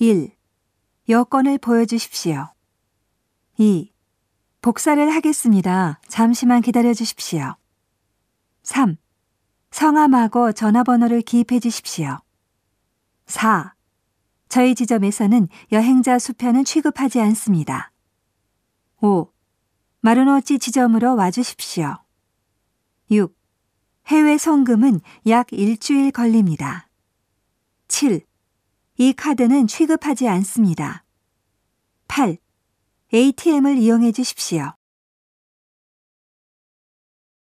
1. 여권을 보여주십시오. 2. 복사를 하겠습니다. 잠시만 기다려 주십시오. 3. 성함하고 전화번호를 기입해 주십시오. 4. 저희 지점에서는 여행자 수표는 취급하지 않습니다. 5. 마르노치 지점으로 와주십시오. 6. 해외 송금은 약 일주일 걸립니다. 7. 이 카드는 취급하지 않습니다. 8. ATM을 이용해 주십시오.